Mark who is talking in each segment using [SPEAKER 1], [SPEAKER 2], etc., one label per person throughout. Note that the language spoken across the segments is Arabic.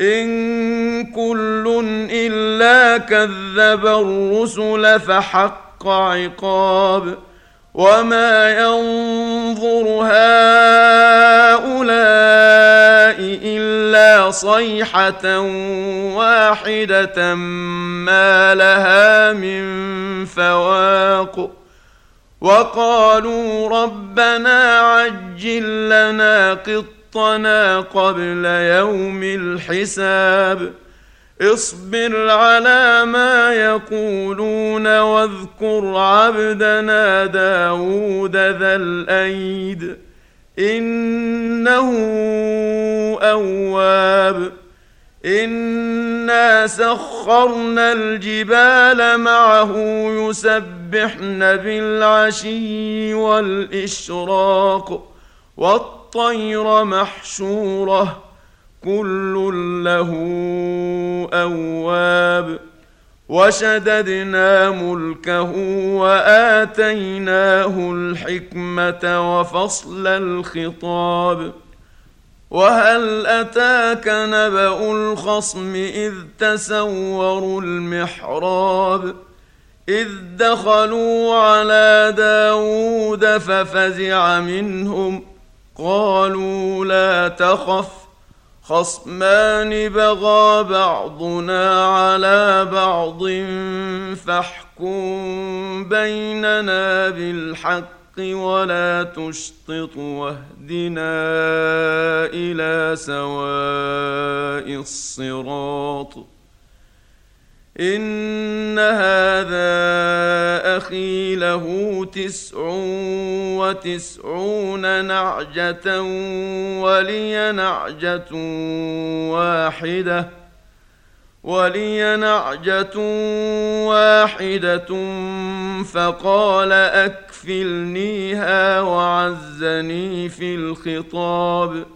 [SPEAKER 1] إن كل إلا كذب الرسل فحق عقاب وما ينظر هؤلاء إلا صيحة واحدة ما لها من فواق وقالوا ربنا عجل لنا قط خلقنا قبل يوم الحساب اصبر على ما يقولون واذكر عبدنا داود ذا الايد انه اواب انا سخرنا الجبال معه يسبحن بالعشي والاشراق والطير محشورة. كل له أواب. وشددنا ملكه وآتيناه الحكمة وفصل الخطاب. وهل أتاك نبأ الخصم إذ تسوروا المحراب؟ إذ دخلوا على داود ففزع منهم قالوا لا تخف خصمان بغى بعضنا على بعض فاحكم بيننا بالحق ولا تشطط واهدنا إلى سواء الصراط. إن هذا أخي له تسع وتسعون نعجة ولي نعجة واحدة ولي نعجة واحدة فقال أكفلنيها وعزني في الخطاب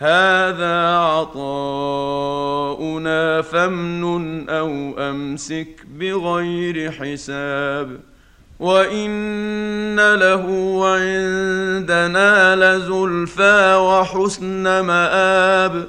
[SPEAKER 1] هذا عطاؤنا فامنن أو أمسك بغير حساب وإن له عندنا لزلفى وحسن مآب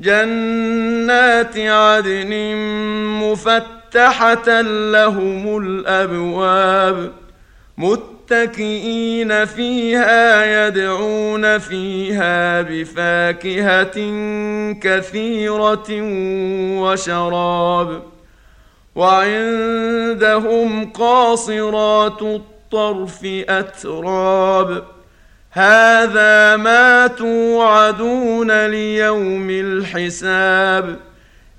[SPEAKER 1] جنات عدن مفتحة لهم الأبواب متكئين فيها يدعون فيها بفاكهة كثيرة وشراب وعندهم قاصرات الطرف أتراب هذا ما توعدون ليوم الحساب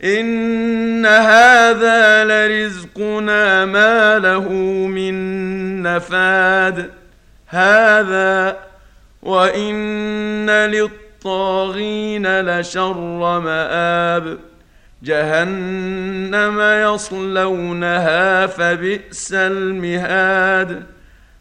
[SPEAKER 1] إن هذا لرزقنا ما له من نفاد هذا وإن للطاغين لشر مآب جهنم يصلونها فبئس المهاد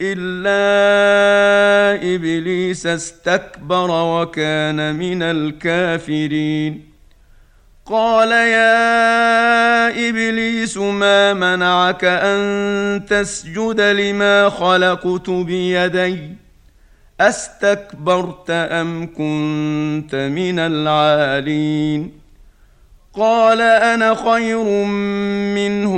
[SPEAKER 1] إلا إبليس استكبر وكان من الكافرين. قال يا إبليس ما منعك أن تسجد لما خلقت بيدي؟ أستكبرت أم كنت من العالين؟ قال أنا خير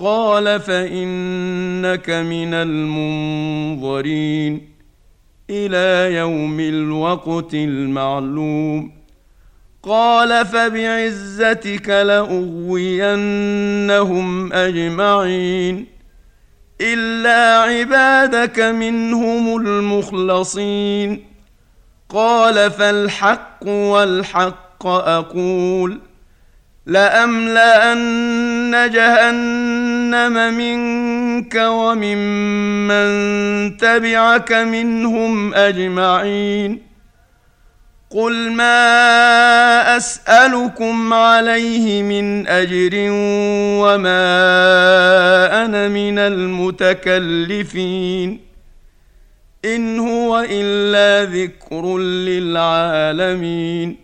[SPEAKER 1] قال فإنك من المنظرين إلى يوم الوقت المعلوم. قال فبعزتك لأغوينهم أجمعين إلا عبادك منهم المخلصين. قال فالحق والحق أقول. لأملأن جهنم منك وممن تبعك منهم أجمعين. قل ما أسألكم عليه من أجر وما أنا من المتكلفين. إن هو إلا ذكر للعالمين.